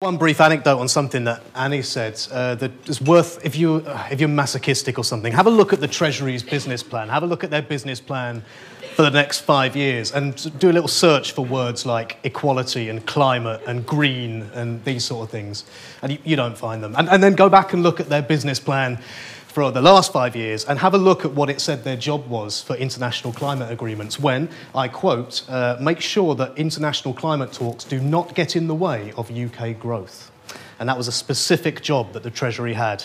One brief anecdote on something that Annie said uh, that is worth, if, you, uh, if you're masochistic or something, have a look at the Treasury's business plan. Have a look at their business plan for the next five years and do a little search for words like equality and climate and green and these sort of things. And you, you don't find them. And, and then go back and look at their business plan for the last five years and have a look at what it said their job was for international climate agreements when, I quote, uh, make sure that international climate talks do not get in the way of UK growth. And that was a specific job that the Treasury had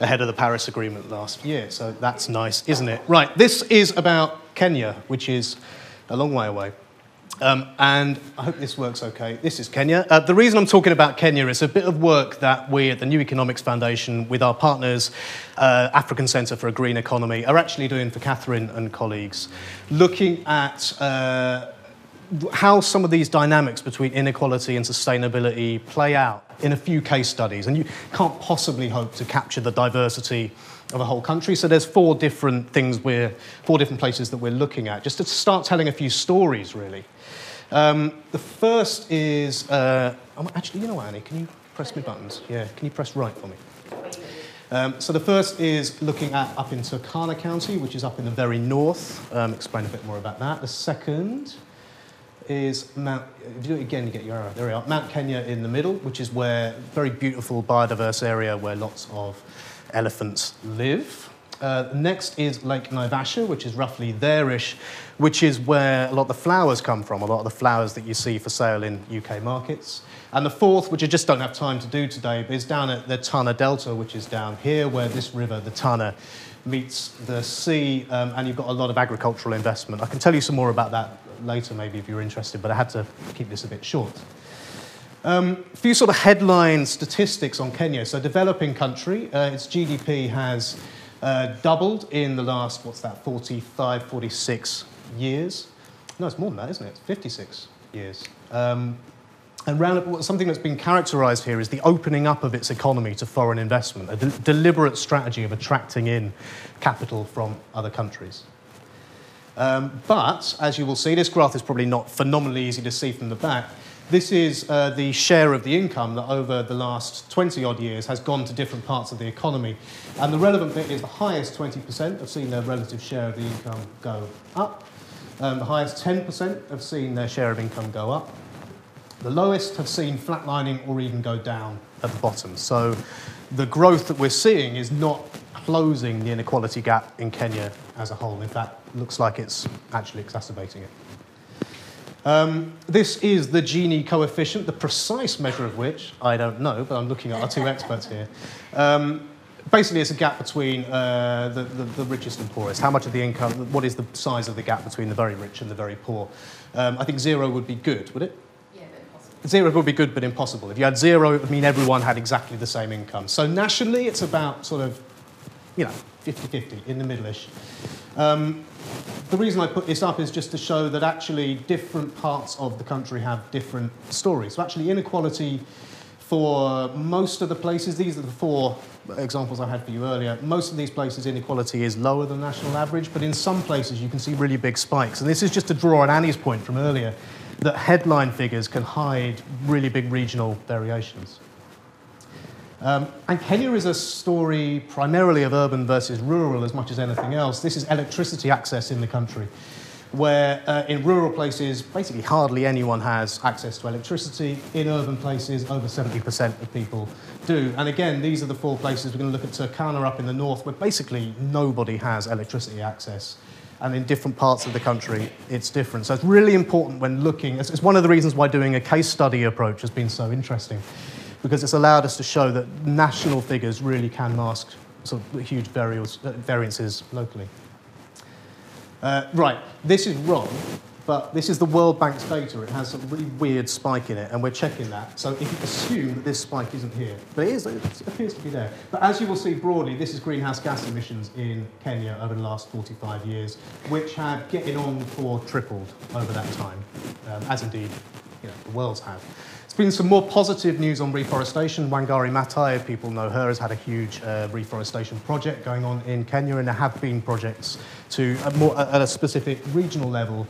ahead of the Paris Agreement last year. So that's nice, isn't it? Right, this is about Kenya, which is a long way away. Um, and I hope this works okay. This is Kenya. Uh, the reason I'm talking about Kenya is a bit of work that we at the New Economics Foundation, with our partners, uh, African Centre for a Green Economy, are actually doing for Catherine and colleagues, looking at uh, how some of these dynamics between inequality and sustainability play out in a few case studies. And you can't possibly hope to capture the diversity of a whole country. So there's four different things we're, four different places that we're looking at, just to start telling a few stories, really. Um, the first is, uh, oh, actually, you know what, Annie, can you press my buttons? Yeah, can you press right for me? Um, so the first is looking at up in Turkana County, which is up in the very north. Um, explain a bit more about that. The second is Mount, if you do it again, you get your arrow. There we are. Mount Kenya in the middle, which is where very beautiful biodiverse area where lots of elephants live. Uh, next is Lake Naivasha, which is roughly there-ish, which is where a lot of the flowers come from, a lot of the flowers that you see for sale in UK markets. And the fourth, which I just don't have time to do today, is down at the Tana Delta, which is down here, where this river, the Tana, meets the sea, um, and you've got a lot of agricultural investment. I can tell you some more about that later, maybe, if you're interested, but I had to keep this a bit short. Um, a few sort of headline statistics on Kenya. So, developing country, uh, its GDP has uh, doubled in the last, what's that, 45, 46 years. No, it's more than that, isn't it? 56 years. Um, and round, something that's been characterized here is the opening up of its economy to foreign investment, a de- deliberate strategy of attracting in capital from other countries. Um, but, as you will see, this graph is probably not phenomenally easy to see from the back. This is uh, the share of the income that over the last 20 odd years has gone to different parts of the economy. And the relevant bit is the highest 20% have seen their relative share of the income go up. Um, the highest 10% have seen their share of income go up. The lowest have seen flatlining or even go down at the bottom. So the growth that we're seeing is not closing the inequality gap in Kenya as a whole. In fact, it looks like it's actually exacerbating it. Um, this is the Gini coefficient, the precise measure of which I don't know, but I'm looking at our two experts here. Um, basically, it's a gap between uh, the, the, the, richest and poorest. How much of the income, what is the size of the gap between the very rich and the very poor? Um, I think zero would be good, would it? Yeah, but impossible. Zero would be good, but impossible. If you had zero, it would mean everyone had exactly the same income. So nationally, it's about sort of, you know, 50 50, in the middle ish. Um, the reason I put this up is just to show that actually different parts of the country have different stories. So actually inequality for most of the places, these are the four examples I had for you earlier, most of these places inequality is lower than national average, but in some places you can see really big spikes. And this is just to draw on Annie's point from earlier, that headline figures can hide really big regional variations. Um, and Kenya is a story primarily of urban versus rural as much as anything else. This is electricity access in the country, where uh, in rural places, basically hardly anyone has access to electricity. In urban places, over 70% of people do. And again, these are the four places we're going to look at Turkana up in the north, where basically nobody has electricity access. And in different parts of the country, it's different. So it's really important when looking, it's one of the reasons why doing a case study approach has been so interesting because it's allowed us to show that national figures really can mask sort of huge variances locally. Uh, right, this is wrong, but this is the World Bank's data. It has a really weird spike in it, and we're checking that. So if you assume that this spike isn't here, but it is, it appears to be there. But as you will see broadly, this is greenhouse gas emissions in Kenya over the last 45 years, which have getting on for tripled over that time, um, as indeed you know, the world's have. There's been some more positive news on reforestation. Wangari Maathai, people know her, has had a huge uh, reforestation project going on in Kenya, and there have been projects to, at, more, at a specific regional level,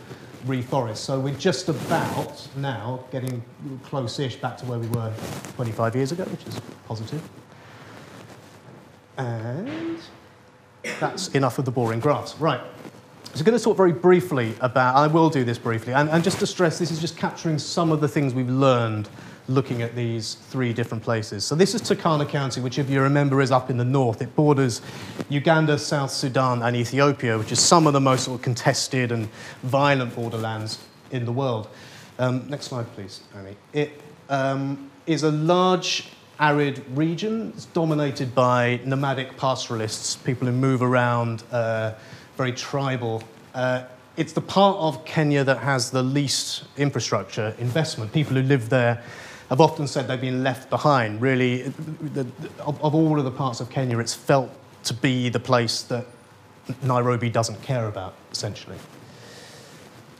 reforest. So we're just about now getting close-ish back to where we were 25 years ago, which is positive. And that's enough of the boring graphs. Right. So I'm going to talk very briefly about, I will do this briefly, and, and just to stress, this is just capturing some of the things we've learned looking at these three different places. So this is Turkana County, which if you remember is up in the north. It borders Uganda, South Sudan and Ethiopia, which is some of the most sort of contested and violent borderlands in the world. Um, next slide, please, Annie. It um, is a large arid region. It's dominated by nomadic pastoralists, people who move around, uh, very tribal. Uh, it's the part of Kenya that has the least infrastructure investment. People who live there have often said they've been left behind. Really, the, of, of all of the parts of Kenya, it's felt to be the place that Nairobi doesn't care about, essentially.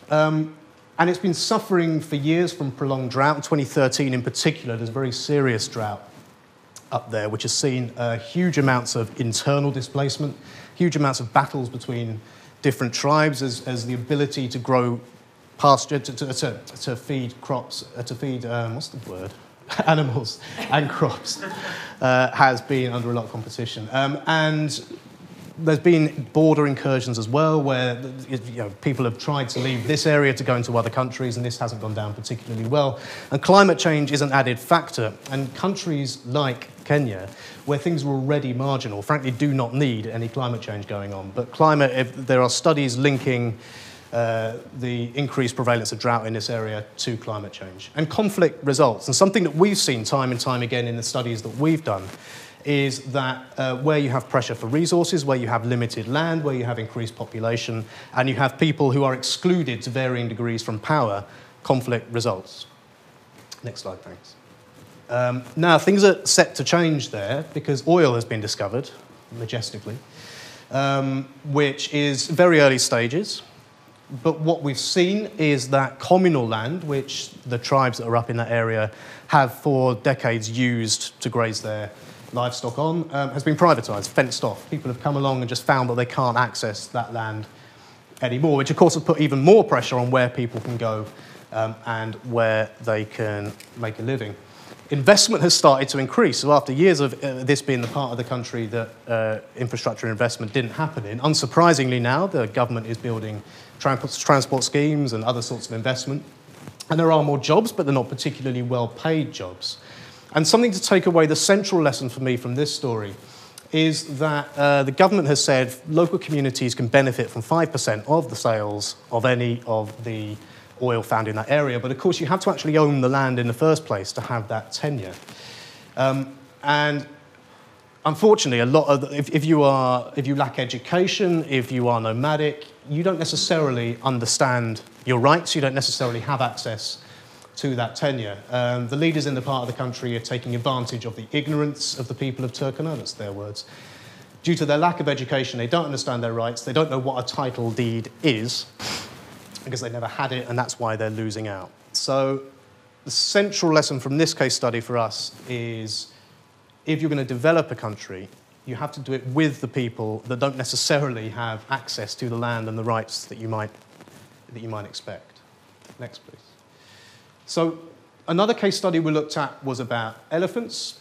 Um, and it's been suffering for years from prolonged drought. In 2013, in particular, there's a very serious drought up there, which has seen uh, huge amounts of internal displacement, huge amounts of battles between different tribes as, as the ability to grow pasture, to, to, to, to feed crops, uh, to feed, um, what's the word? Animals and crops uh, has been under a lot of competition. Um, and there's been border incursions as well, where you know, people have tried to leave this area to go into other countries, and this hasn't gone down particularly well. And climate change is an added factor. And countries like Kenya, where things are already marginal, frankly, do not need any climate change going on. But climate, if there are studies linking uh, the increased prevalence of drought in this area to climate change. And conflict results. And something that we've seen time and time again in the studies that we've done is that uh, where you have pressure for resources, where you have limited land, where you have increased population, and you have people who are excluded to varying degrees from power, conflict results. Next slide, thanks. Um, now, things are set to change there because oil has been discovered, majestically, um, which is very early stages but what we've seen is that communal land, which the tribes that are up in that area have for decades used to graze their livestock on, um, has been privatised, fenced off. People have come along and just found that they can't access that land anymore, which of course has put even more pressure on where people can go um, and where they can make a living. Investment has started to increase. So after years of uh, this being the part of the country that uh, infrastructure investment didn't happen in, unsurprisingly now the government is building transport schemes and other sorts of investment. And there are more jobs, but they're not particularly well paid jobs. And something to take away, the central lesson for me from this story is that uh, the government has said local communities can benefit from 5% of the sales of any of the oil found in that area. But of course, you have to actually own the land in the first place to have that tenure. Um, and unfortunately, a lot of if, if, you are if you lack education, if you are nomadic, you don't necessarily understand your rights. You don't necessarily have access to that tenure. Um, the leaders in the part of the country are taking advantage of the ignorance of the people of Turkana. That's their words. Due to their lack of education, they don't understand their rights. They don't know what a title deed is because they never had it, and that's why they're losing out. So, the central lesson from this case study for us is if you're going to develop a country, you have to do it with the people that don't necessarily have access to the land and the rights that you might, that you might expect. Next, please. So, another case study we looked at was about elephants.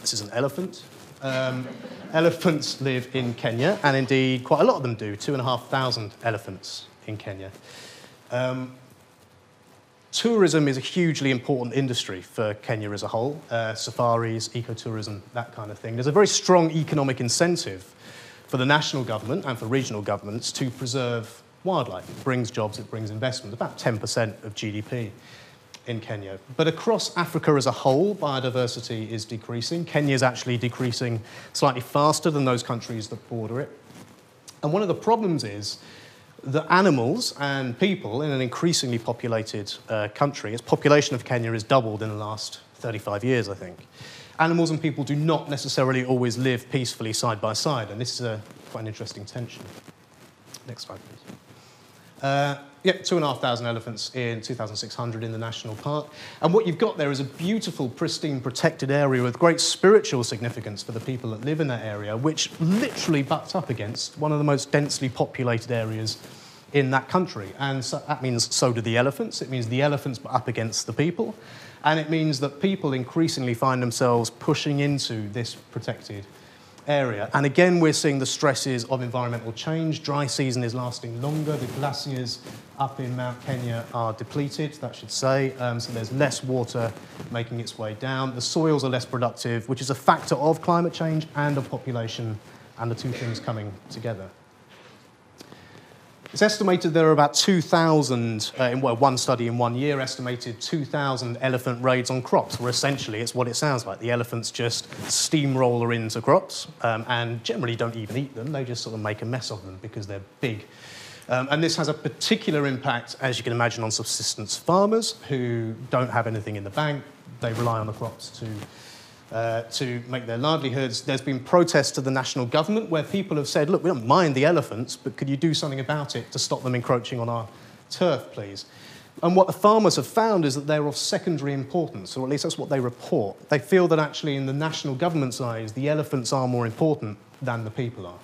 This is an elephant. Um, elephants live in Kenya, and indeed, quite a lot of them do two and a half thousand elephants in Kenya. Um, tourism is a hugely important industry for Kenya as a whole. Uh, safaris, ecotourism, that kind of thing. There's a very strong economic incentive for the national government and for regional governments to preserve wildlife. It brings jobs, it brings investment, about 10% of GDP in Kenya. But across Africa as a whole, biodiversity is decreasing. Kenya is actually decreasing slightly faster than those countries that border it. And one of the problems is that animals and people in an increasingly populated uh, country, its population of Kenya has doubled in the last 35 years, I think. Animals and people do not necessarily always live peacefully side by side, and this is a, quite an interesting tension. Next slide, please. Uh, half thousand elephants in 2,600 in the national park. And what you've got there is a beautiful, pristine, protected area with great spiritual significance for the people that live in that area, which literally butts up against one of the most densely populated areas in that country. And so that means so do the elephants. It means the elephants butt up against the people. And it means that people increasingly find themselves pushing into this protected area. And again, we're seeing the stresses of environmental change. Dry season is lasting longer. The glaciers up in Mount Kenya are depleted, that should say. Um, so there's less water making its way down. The soils are less productive, which is a factor of climate change and of population, and the two things coming together. It's estimated there are about 2,000, uh, in well, one study in one year estimated 2,000 elephant raids on crops, where essentially it's what it sounds like. The elephants just steamroller into crops um, and generally don't even eat them. They just sort of make a mess of them because they're big. Um, and this has a particular impact, as you can imagine, on subsistence farmers who don't have anything in the bank. They rely on the crops to uh, to make their livelihoods. There's been protests to the national government where people have said, look, we don't mind the elephants, but could you do something about it to stop them encroaching on our turf, please? And what the farmers have found is that they're of secondary importance, or at least that's what they report. They feel that actually, in the national government's eyes, the elephants are more important than the people are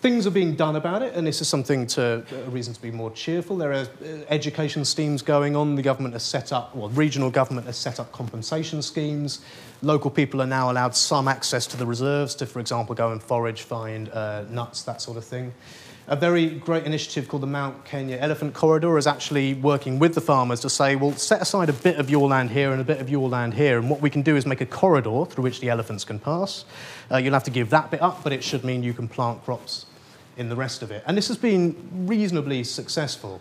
things are being done about it, and this is something to a reason to be more cheerful. There are uh, education schemes going on. The government has set up, well, regional government has set up compensation schemes. Local people are now allowed some access to the reserves to, for example, go and forage, find uh, nuts, that sort of thing. A very great initiative called the Mount Kenya Elephant Corridor is actually working with the farmers to say, well, set aside a bit of your land here and a bit of your land here, and what we can do is make a corridor through which the elephants can pass. Uh, you'll have to give that bit up, but it should mean you can plant crops in the rest of it. And this has been reasonably successful.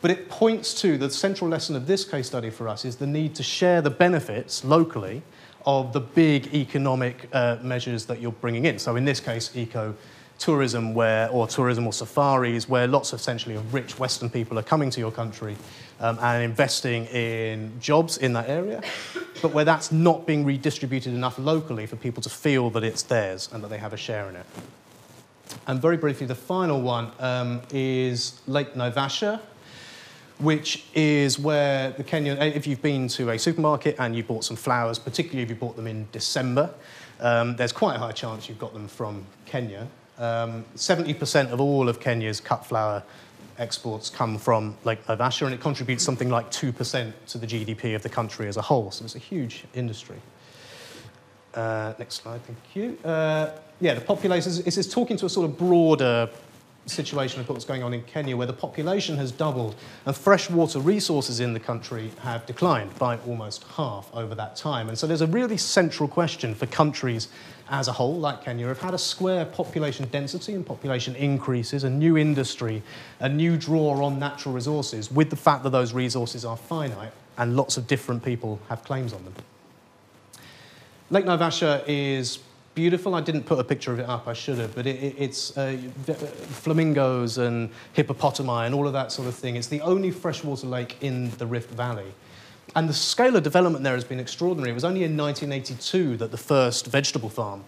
But it points to the central lesson of this case study for us is the need to share the benefits locally of the big economic uh, measures that you're bringing in. So in this case, eco tourism where, or tourism or safaris, where lots of essentially of rich Western people are coming to your country um, and investing in jobs in that area, but where that's not being redistributed enough locally for people to feel that it's theirs and that they have a share in it. And very briefly, the final one um, is Lake Naivasha, which is where the Kenyan, if you've been to a supermarket and you bought some flowers, particularly if you bought them in December, um, there's quite a high chance you've got them from Kenya. Um, 70% of all of Kenya's cut flower exports come from Lake Naivasha, and it contributes something like 2% to the GDP of the country as a whole. So it's a huge industry. Uh, next slide, thank you. Uh, yeah, the population is, is talking to a sort of broader situation of what's going on in Kenya, where the population has doubled and freshwater resources in the country have declined by almost half over that time. And so there's a really central question for countries as a whole, like Kenya, of how to square population density and population increases, a new industry, a new draw on natural resources, with the fact that those resources are finite and lots of different people have claims on them. Lake Naivasha is beautiful. I didn't put a picture of it up, I should have, but it, it, it's uh, flamingos and hippopotami and all of that sort of thing. It's the only freshwater lake in the Rift Valley. And the scale of development there has been extraordinary. It was only in 1982 that the first vegetable farm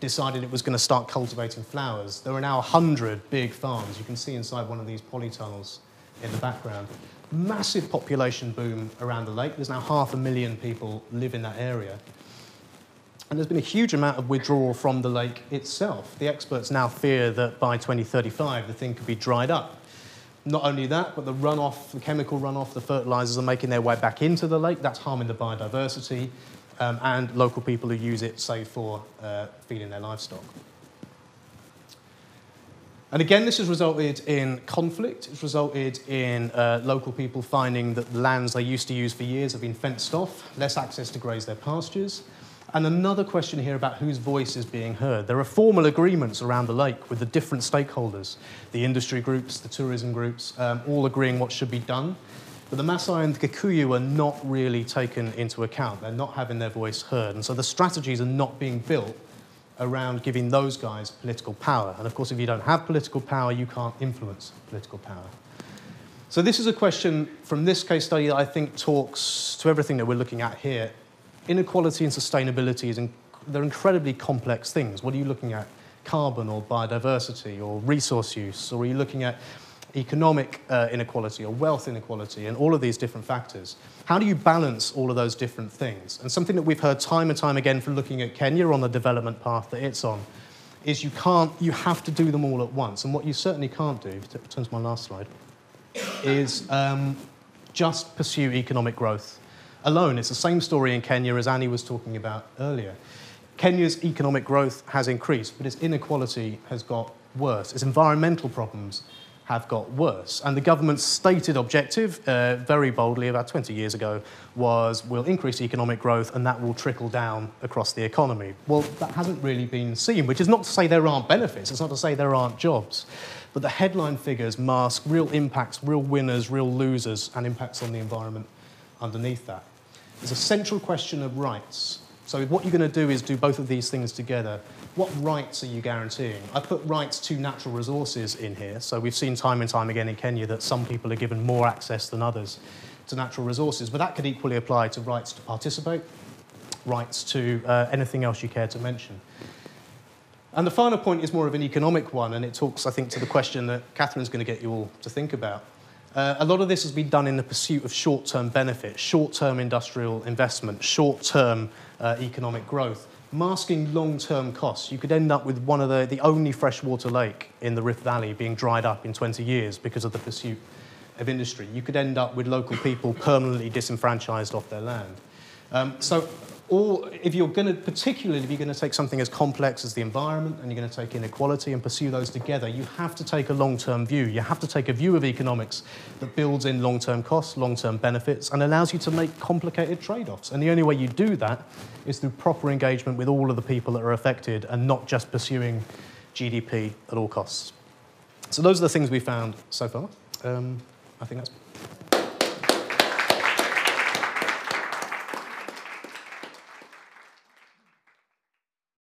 decided it was going to start cultivating flowers. There are now 100 big farms. You can see inside one of these polytunnels in the background. Massive population boom around the lake. There's now half a million people live in that area. And there's been a huge amount of withdrawal from the lake itself. The experts now fear that by 2035 the thing could be dried up. Not only that, but the runoff, the chemical runoff, the fertilizers are making their way back into the lake. That's harming the biodiversity um, and local people who use it, say, for uh, feeding their livestock. And again, this has resulted in conflict. It's resulted in uh, local people finding that the lands they used to use for years have been fenced off, less access to graze their pastures. And another question here about whose voice is being heard. There are formal agreements around the lake with the different stakeholders, the industry groups, the tourism groups, um, all agreeing what should be done. But the Maasai and the Kikuyu are not really taken into account. They're not having their voice heard. And so the strategies are not being built around giving those guys political power. And of course, if you don't have political power, you can't influence political power. So this is a question from this case study that I think talks to everything that we're looking at here inequality and sustainability is in, they're incredibly complex things. What are you looking at? Carbon or biodiversity or resource use? Or are you looking at economic uh, inequality or wealth inequality and all of these different factors? How do you balance all of those different things? And something that we've heard time and time again from looking at Kenya on the development path that it's on is you can't, you have to do them all at once. And what you certainly can't do, if it turns to my last slide, is um, just pursue economic growth alone. It's the same story in Kenya as Annie was talking about earlier. Kenya's economic growth has increased, but its inequality has got worse. Its environmental problems have got worse. And the government's stated objective, uh, very boldly about 20 years ago, was we'll increase economic growth and that will trickle down across the economy. Well, that hasn't really been seen, which is not to say there aren't benefits, it's not to say there aren't jobs. But the headline figures mask real impacts, real winners, real losers, and impacts on the environment underneath that. There's a central question of rights. So, what you're going to do is do both of these things together what rights are you guaranteeing? I put rights to natural resources in here. So we've seen time and time again in Kenya that some people are given more access than others to natural resources, but that could equally apply to rights to participate, rights to uh, anything else you care to mention. And the final point is more of an economic one, and it talks, I think, to the question that Catherine's going to get you all to think about. Uh, a lot of this has been done in the pursuit of short term benefit, short term industrial investment, short term uh, economic growth masking long-term costs. You could end up with one of the, the only freshwater lake in the Rift Valley being dried up in 20 years because of the pursuit of industry. You could end up with local people permanently disenfranchised off their land. Um, so or if you're going to, particularly if you're going to take something as complex as the environment and you're going to take inequality and pursue those together, you have to take a long-term view. You have to take a view of economics that builds in long-term costs, long-term benefits, and allows you to make complicated trade-offs. And the only way you do that is through proper engagement with all of the people that are affected and not just pursuing GDP at all costs. So those are the things we found so far. Um, I think that's